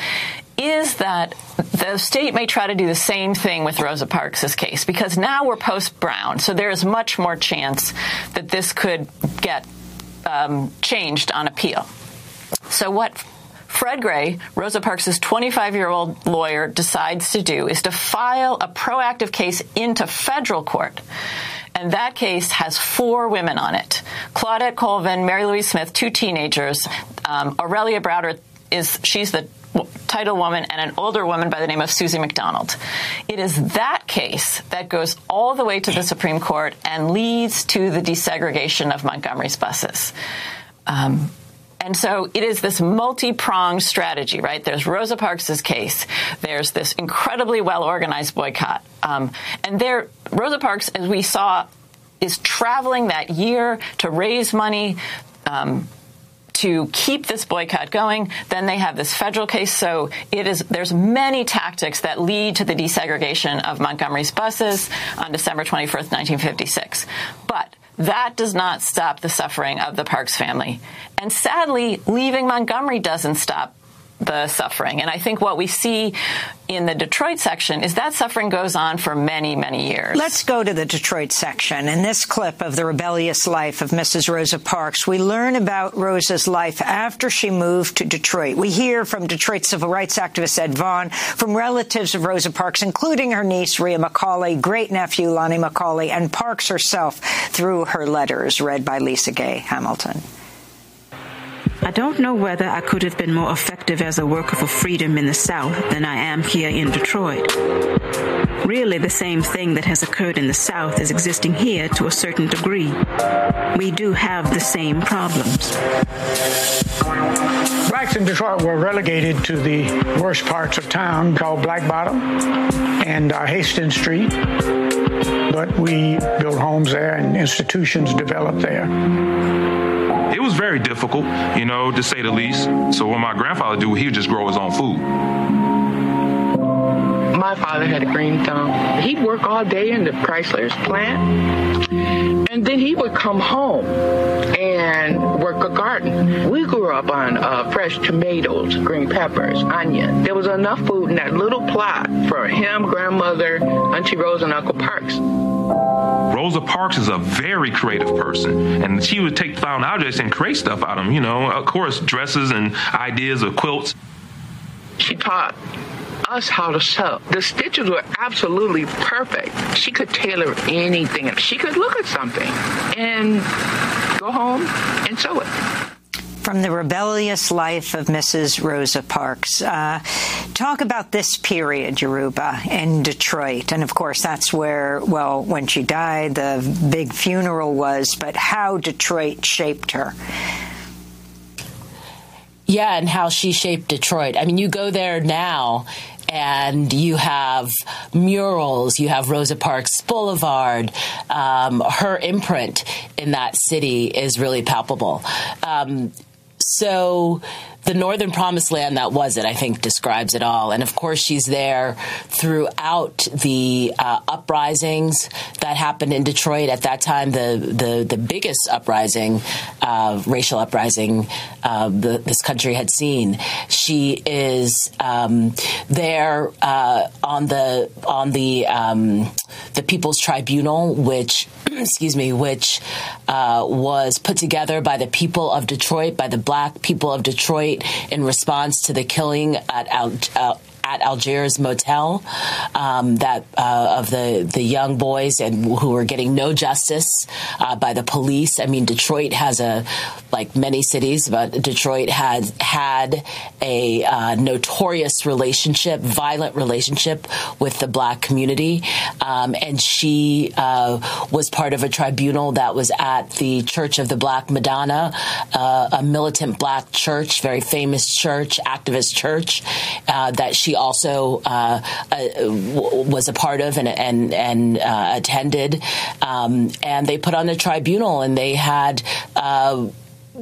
is that the state may try to do the same thing with Rosa Parks' case because now we're post Brown, so there is much more chance that this could get um, changed on appeal. So what Fred Gray, Rosa Parks' 25 year old lawyer, decides to do is to file a proactive case into federal court and that case has four women on it Claudette Colvin, Mary Louise Smith, two teenagers. Um, Aurelia Browder is she's the title woman and an older woman by the name of Susie McDonald. It is that case that goes all the way to the Supreme Court and leads to the desegregation of Montgomery's buses. Um, and so it is this multi-pronged strategy, right? There's Rosa Parks' case. There's this incredibly well-organized boycott. Um, and there, Rosa Parks, as we saw, is traveling that year to raise money um, to keep this boycott going. Then they have this federal case. So it is there's many tactics that lead to the desegregation of Montgomery's buses on December 21st, 1956. But that does not stop the suffering of the Parks family. And sadly, leaving Montgomery doesn't stop the suffering. And I think what we see in the Detroit section is that suffering goes on for many, many years. Let's go to the Detroit section. In this clip of the rebellious life of Mrs. Rosa Parks, we learn about Rosa's life after she moved to Detroit. We hear from Detroit civil rights activist Ed Vaughn, from relatives of Rosa Parks, including her niece, Rhea McCauley, great nephew, Lonnie McCauley, and Parks herself through her letters, read by LisaGay Hamilton. I don't know whether I could have been more effective as a worker for freedom in the South than I am here in Detroit. Really, the same thing that has occurred in the South is existing here to a certain degree. We do have the same problems. Blacks in Detroit were relegated to the worst parts of town called Black Bottom and uh, Hastings Street. But we built homes there and institutions developed there it was very difficult, you know, to say the least. So what my grandfather do, he would just grow his own food. My father had a green thumb. He'd work all day in the Chrysler's plant, and then he would come home and work a garden. We grew up on uh, fresh tomatoes, green peppers, onion. There was enough food in that little plot for him, grandmother, Auntie Rose, and Uncle Parks. Rosa Parks is a very creative person, and she would take found objects and create stuff out of them. You know, of course, dresses and ideas of quilts. She taught us how to sew. The stitches were absolutely perfect. She could tailor anything. She could look at something and go home and sew it from the rebellious life of Mrs. Rosa Parks. Uh, talk about this period, Yoruba, in Detroit. And of course, that's where, well, when she died, the big funeral was, but how Detroit shaped her. Yeah, and how she shaped Detroit. I mean, you go there now and you have murals, you have Rosa Parks Boulevard. Um, her imprint in that city is really palpable. Um, so the northern promised land that was it i think describes it all. And of course she's there throughout the uh, uprisings that happened in detroit. At that time the the, the biggest uprising uh, racial uprising uh, the, this country had seen. She is um, there uh, on the on the um, the people's tribunal which excuse me which uh, was put together by the people of detroit by the black people of detroit in response to the killing at Al- uh, at Algiers Motel um, that uh, of the the young boys and who were getting no justice uh, by the police. I mean, Detroit has a like many cities, but Detroit had had a uh, notorious relationship, violent relationship with the black community, um, and she uh, was part of a tribunal that was at the Church of the Black Madonna, uh, a militant black church, very famous church, activist church uh, that she also uh, uh, was a part of and and, and uh, attended. Um, and they put on a tribunal, and they had uh,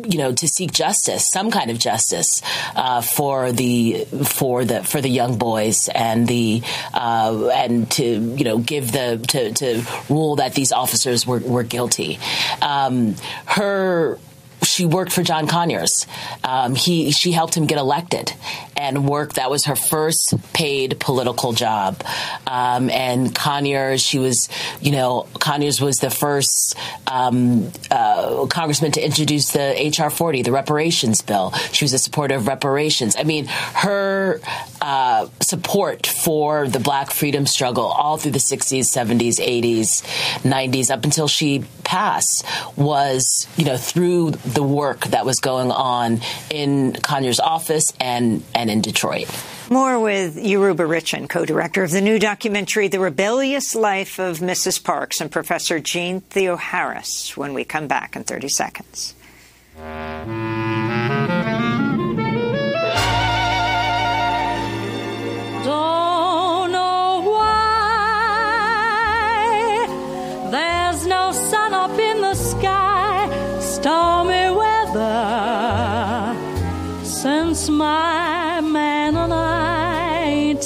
you know to seek justice some kind of justice uh, for the for the for the young boys and the uh, and to you know give the to, to rule that these officers were, were guilty um, her she worked for John Conyers. Um, he she helped him get elected and work. That was her first paid political job. Um, and Conyers, she was, you know, Conyers was the first um, uh, congressman to introduce the HR 40, the reparations bill. She was a supporter of reparations. I mean, her uh, support for the black freedom struggle all through the 60s, 70s, 80s, 90s, up until she passed, was, you know, through the work that was going on in Conyers' office and, and in Detroit. More with Yoruba Richen, co-director of the new documentary The Rebellious Life of Mrs. Parks and Professor Jeanne Theoharis when we come back in 30 seconds.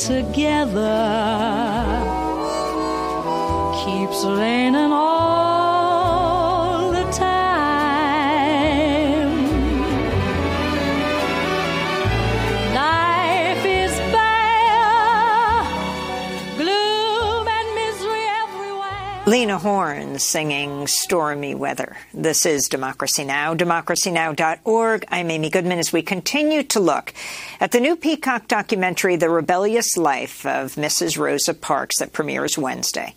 Together. Keeps raining all everywhere. Lena singing Stormy Weather. This is Democracy Now!, democracynow.org. I'm Amy Goodman as we continue to look at the new Peacock documentary, The Rebellious Life of Mrs. Rosa Parks, that premieres Wednesday.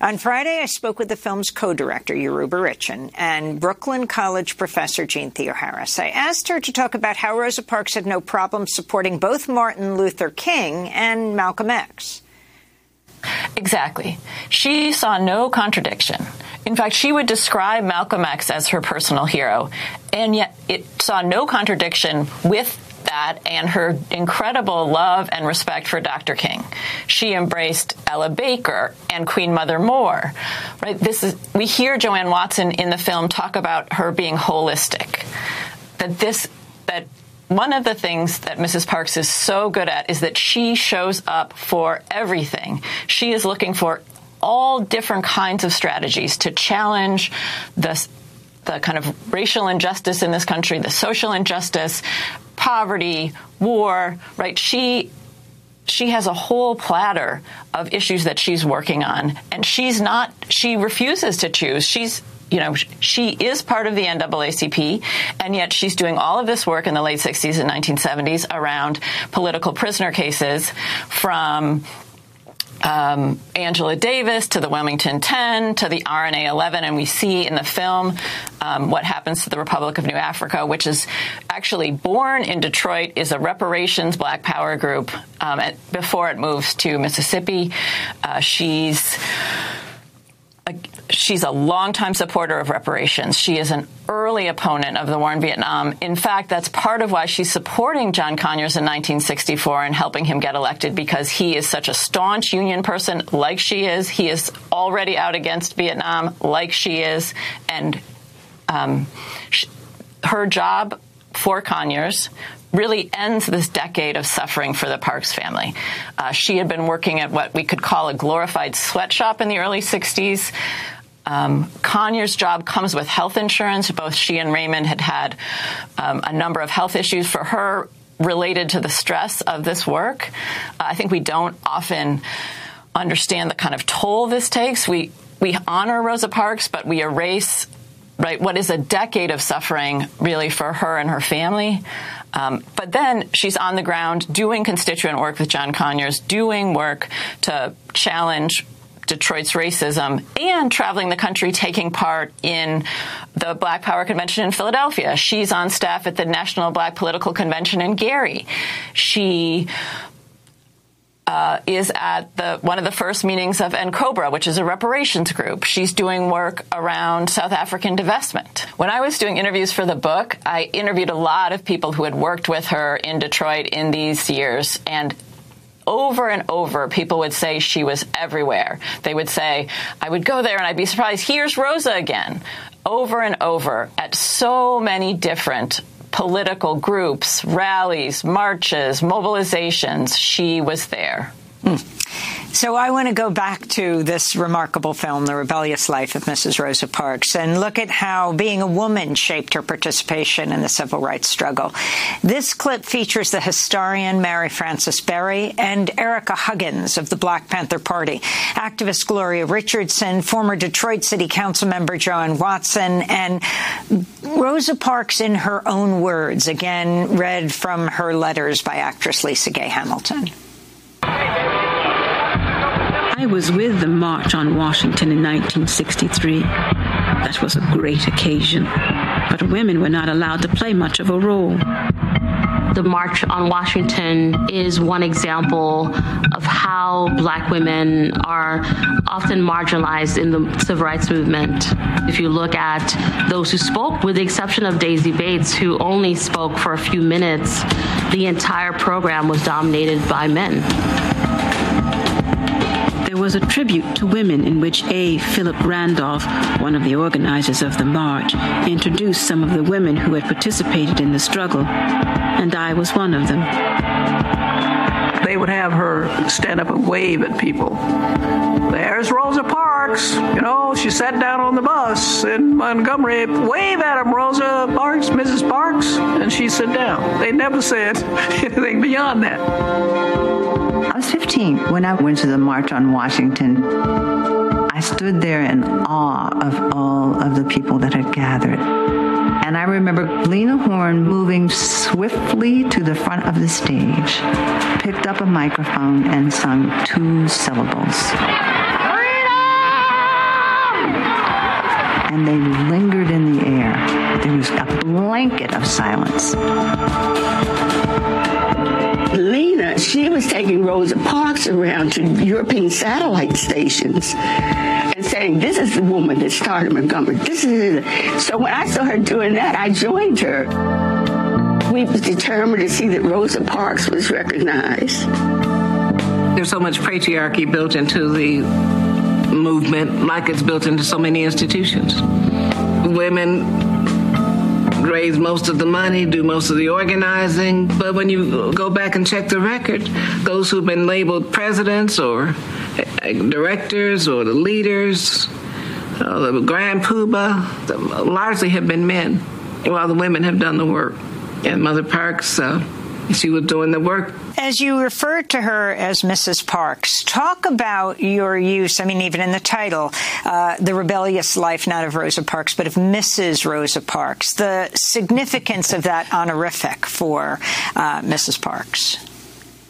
On Friday, I spoke with the film's co-director, Yoruba Richen, and Brooklyn College professor Jeanne Theoharis. I asked her to talk about how Rosa Parks had no problem supporting both Martin Luther King and Malcolm X. Exactly. She saw no contradiction. In fact, she would describe Malcolm X as her personal hero, and yet it saw no contradiction with that and her incredible love and respect for Dr. King. She embraced Ella Baker and Queen Mother Moore. Right? This is we hear JoAnn Watson in the film talk about her being holistic. That this that one of the things that Mrs. Parks is so good at is that she shows up for everything. She is looking for all different kinds of strategies to challenge the the kind of racial injustice in this country, the social injustice, poverty, war, right? She she has a whole platter of issues that she's working on and she's not she refuses to choose. She's you know, she is part of the NAACP, and yet she's doing all of this work in the late 60s and 1970s around political prisoner cases from um, Angela Davis to the Wilmington 10 to the RNA 11, and we see in the film um, what happens to the Republic of New Africa, which is actually born in Detroit, is a reparations Black Power group um, at, before it moves to Mississippi. Uh, she's a, she's a longtime supporter of reparations. She is an early opponent of the war in Vietnam. In fact, that's part of why she's supporting John Conyers in 1964 and helping him get elected because he is such a staunch Union person, like she is. He is already out against Vietnam, like she is, and um, sh- her job for Conyers really ends this decade of suffering for the Parks family. Uh, she had been working at what we could call a glorified sweatshop in the early 60s. Um, Conyers' job comes with health insurance. Both she and Raymond had had um, a number of health issues for her related to the stress of this work. Uh, I think we don't often understand the kind of toll this takes. We we honor Rosa Parks, but we erase right what is a decade of suffering really for her and her family. Um, but then she's on the ground doing constituent work with John Conyers, doing work to challenge Detroit's racism and traveling the country taking part in the Black Power Convention in Philadelphia. She's on staff at the National Black Political Convention in Gary. She uh, is at the one of the first meetings of NCOBRA, which is a reparations group. She's doing work around South African divestment. When I was doing interviews for the book, I interviewed a lot of people who had worked with her in Detroit in these years, and over and over, people would say she was everywhere. They would say, I would go there and I'd be surprised, here's Rosa again. Over and over at so many different political groups, rallies, marches, mobilizations, she was there. So I want to go back to this remarkable film, The Rebellious Life of Mrs. Rosa Parks, and look at how being a woman shaped her participation in the civil rights struggle. This clip features the historian Mary Frances Berry and Ericka Huggins of the Black Panther Party, activist Gloria Richardson, former Detroit City Council member JoAnn Watson, and Rosa Parks in her own words, again read from her letters by actress LisaGay Hamilton. I was with the March on Washington in 1963. That was a great occasion, but women were not allowed to play much of a role. The March on Washington is one example of how black women are often marginalized in the civil rights movement. If you look at those who spoke, with the exception of Daisy Bates, who only spoke for a few minutes, the entire program was dominated by men. Was a tribute to women in which A. Philip Randolph, one of the organizers of the march, introduced some of the women who had participated in the struggle, and I was one of them. They would have her stand up and wave at people. There's Rosa Parks. You know, she sat down on the bus in Montgomery. Wave at him, Rosa Parks, Mrs. Parks. And she sat down. They never said anything beyond that. I was 15 when I went to the March on Washington. I stood there in awe of all of the people that had gathered. And I remember Lena Horne moving swiftly to the front of the stage, picked up a microphone, and sung two syllables. And they lingered in the air. There was a blanket of silence. Lena, she was taking Rosa Parks around to European satellite stations and saying, this is the woman that started Montgomery. This is it. So when I saw her doing that, I joined her. We was determined to see that Rosa Parks was recognized. There's so much patriarchy built into the movement like it's built into so many institutions. Women raise most of the money, do most of the organizing. But when you go back and check the record, those who've been labeled presidents or eh, directors or the leaders, uh, the grand poobah, largely have been men, while the women have done the work. And Mother Parks, uh, she was doing the work as you refer to her as Mrs. Parks, talk about your use, I mean, even in the title, uh, The Rebellious Life, not of Rosa Parks, but of Mrs. Rosa Parks, the significance of that honorific for uh, Mrs. Parks.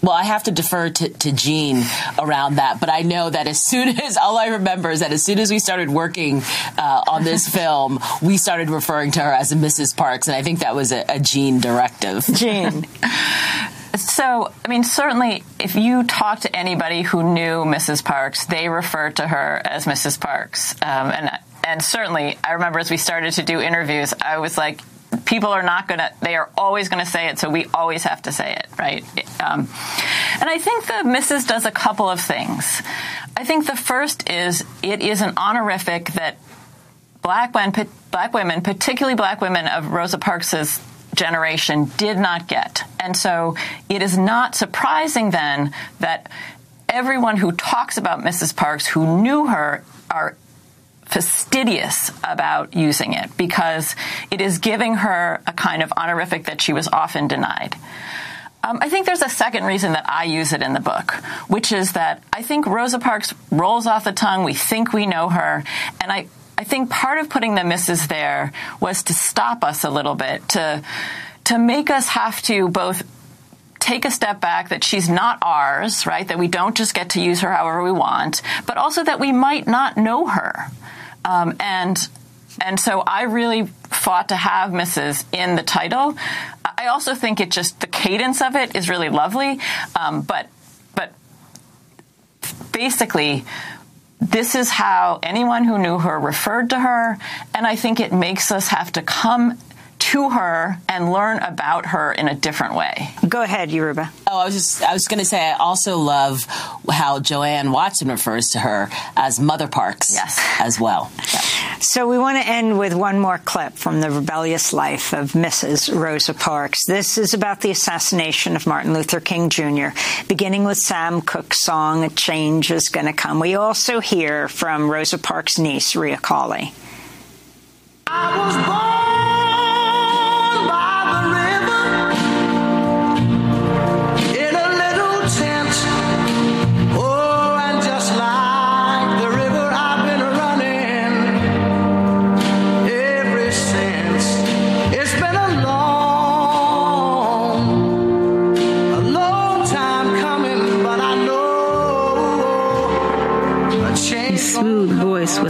Well, I have to defer to, to Jeanne around that, but I know that as soon as all I remember is that as soon as we started working uh, on this film, we started referring to her as Mrs. Parks, and I think that was a, a Jeanne directive. Jeanne. So, I mean, certainly if you talk to anybody who knew Mrs. Parks, they refer to her as Mrs. Parks. Um, and, and certainly, I remember as we started to do interviews, I was like, people are not going to, they are always going to say it, so we always have to say it, right? Um, and I think the Mrs. does a couple of things. I think the first is it is an honorific that black black women, particularly black women of Rosa Parks's generation did not get. And so it is not surprising then that everyone who talks about Mrs. Parks who knew her are fastidious about using it because it is giving her a kind of honorific that she was often denied. Um, I think there's a second reason that I use it in the book, which is that I think Rosa Parks rolls off the tongue. We think we know her. And I, I think part of putting the misses there was to stop us a little bit, to to make us have to both take a step back that she's not ours, right? That we don't just get to use her however we want, but also that we might not know her. Um, and and so I really fought to have Mrs. in the title. I also think it just the cadence of it is really lovely, um, but but basically this is how anyone who knew her referred to her, and I think it makes us have to come to her and learn about her in a different way. Go ahead, Yoruba. Oh, I was just I was going to say I also love how JoAnn Watson refers to her as Mother Parks yes. as well. Yeah. So we want to end with one more clip from the rebellious life of Mrs. Rosa Parks. This is about the assassination of Martin Luther King Jr., beginning with Sam Cooke's song, A Change is Gonna Come. We also hear from Rosa Parks' niece, Rhea McCauley.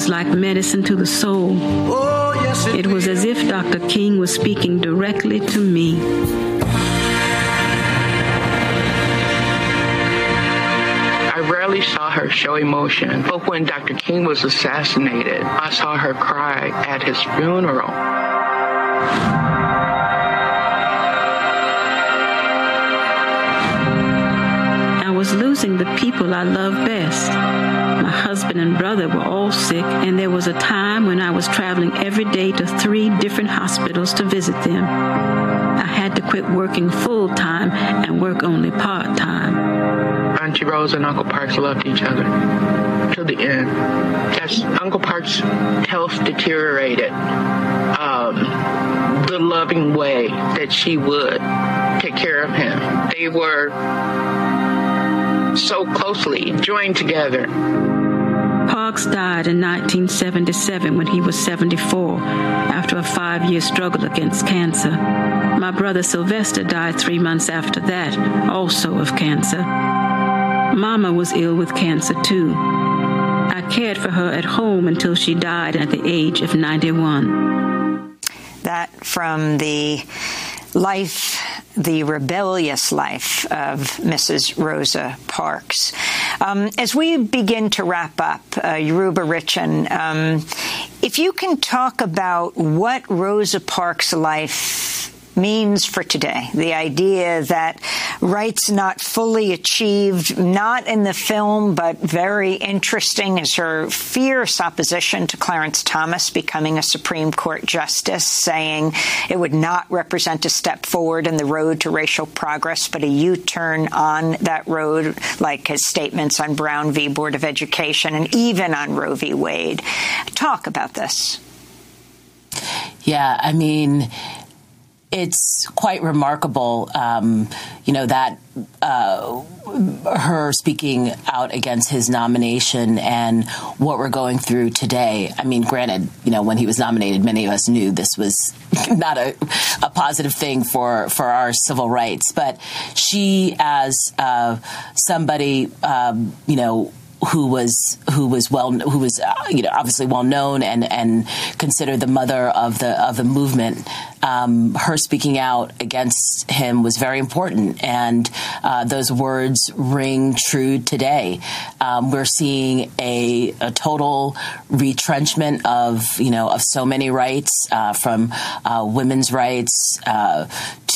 Was like medicine to the soul. It was as if Dr. King was speaking directly to me. I rarely saw her show emotion, but when Dr. King was assassinated, I saw her cry at his funeral. Losing the people I love best. My husband and brother were all sick, and there was a time when I was traveling every day to three different hospitals to visit them. I had to quit working full time and work only part time. Auntie Rose and Uncle Parks loved each other to the end. As Uncle Parks' health deteriorated, um, the loving way that she would take care of him, they were so closely joined together. Parks died in 1977 when he was 74 after a five year struggle against cancer. My brother Sylvester died three months after that, also of cancer. Mama was ill with cancer too. I cared for her at home until she died at the age of 91. That from the life, the rebellious life of Mrs. Rosa Parks. Um, as we begin to wrap up, uh, Yoruba Richen, um, if you can talk about what Rosa Parks' life means for today. The idea that rights not fully achieved, not in the film, but very interesting is her fierce opposition to Clarence Thomas becoming a Supreme Court justice, saying it would not represent a step forward in the road to racial progress, but a U turn on that road, like his statements on Brown v. Board of Education and even on Roe v. Wade. Talk about this. Yeah, I mean, it's quite remarkable, um, you know, that uh, her speaking out against his nomination and what we're going through today. I mean, granted, you know, when he was nominated, many of us knew this was not a, a positive thing for, for our civil rights. But she, as uh, somebody, um, you know, who was who was well who was uh, you know obviously well known and and considered the mother of the of the movement. Um, her speaking out against him was very important, and uh, those words ring true today. Um, we're seeing a, a, total retrenchment of you know of so many rights, uh, from uh, women's rights uh,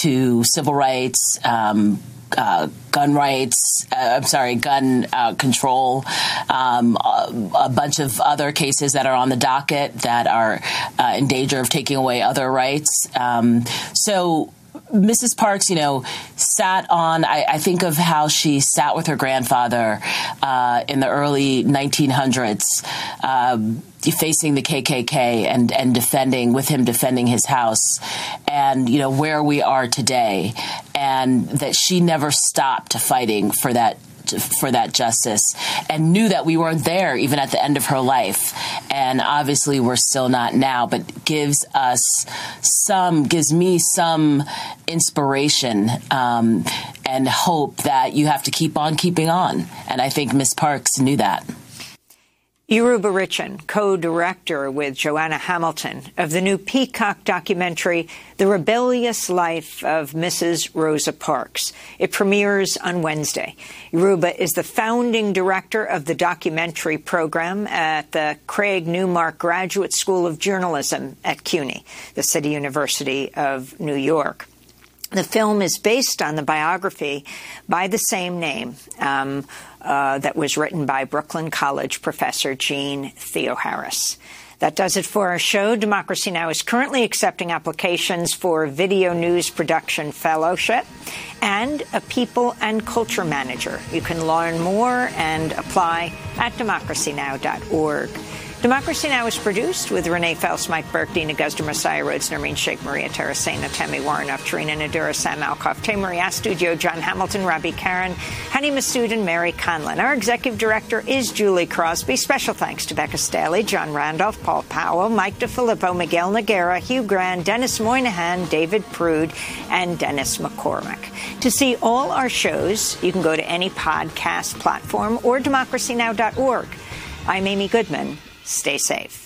to civil rights. Um, uh, gun rights, uh, I'm sorry, gun uh, control, um, a, a, bunch of other cases that are on the docket that are uh, in danger of taking away other rights. Um, so Mrs. Parks, you know, sat on, I, I, think of how she sat with her grandfather uh, in the early 1900s, uh, facing the KKK and, and defending, with him defending his house, and, you know, where we are today, and that she never stopped fighting for that for that justice and knew that we weren't there even at the end of her life. And obviously, we're still not now, but gives us some, gives me some inspiration um, and hope that you have to keep on keeping on. And I think Miss Parks knew that. Yoruba Richen, co-director with Johanna Hamilton of the new Peacock documentary, The Rebellious Life of Mrs. Rosa Parks. It premieres on Wednesday. Yoruba is the founding director of the documentary program at the Craig Newmark Graduate School of Journalism at CUNY, the City University of New York. The film is based on the biography by the same name um, uh, that was written by Brooklyn College professor Jeanne Theoharis. That does it for our show. Democracy Now! is currently accepting applications for Video News Production Fellowship and a People and Culture Manager. You can learn more and apply at democracynow.org. Democracy Now! is produced with Renee Feltz, Mike Burke, Deena Guzder, Messiah Rhodes, Nermeen Shaikh, Maria Taracena, Temi Warren, Charina Nadura, Sam Alcoff, Tey-Marie Astudillo, John Hamilton, Robby Karran, Hany Massoud, and Mary Conlon. Our executive director is Julie Crosby. Special thanks to Becca Staley, John Randolph, Paul Powell, Mike Di Filippo, Miguel Nogueira, Hugh Gran, Denis Moynihan, David Prude, and Dennis McCormick. To see all our shows, you can go to any podcast platform or democracynow.org. I'm Amy Goodman. Stay safe.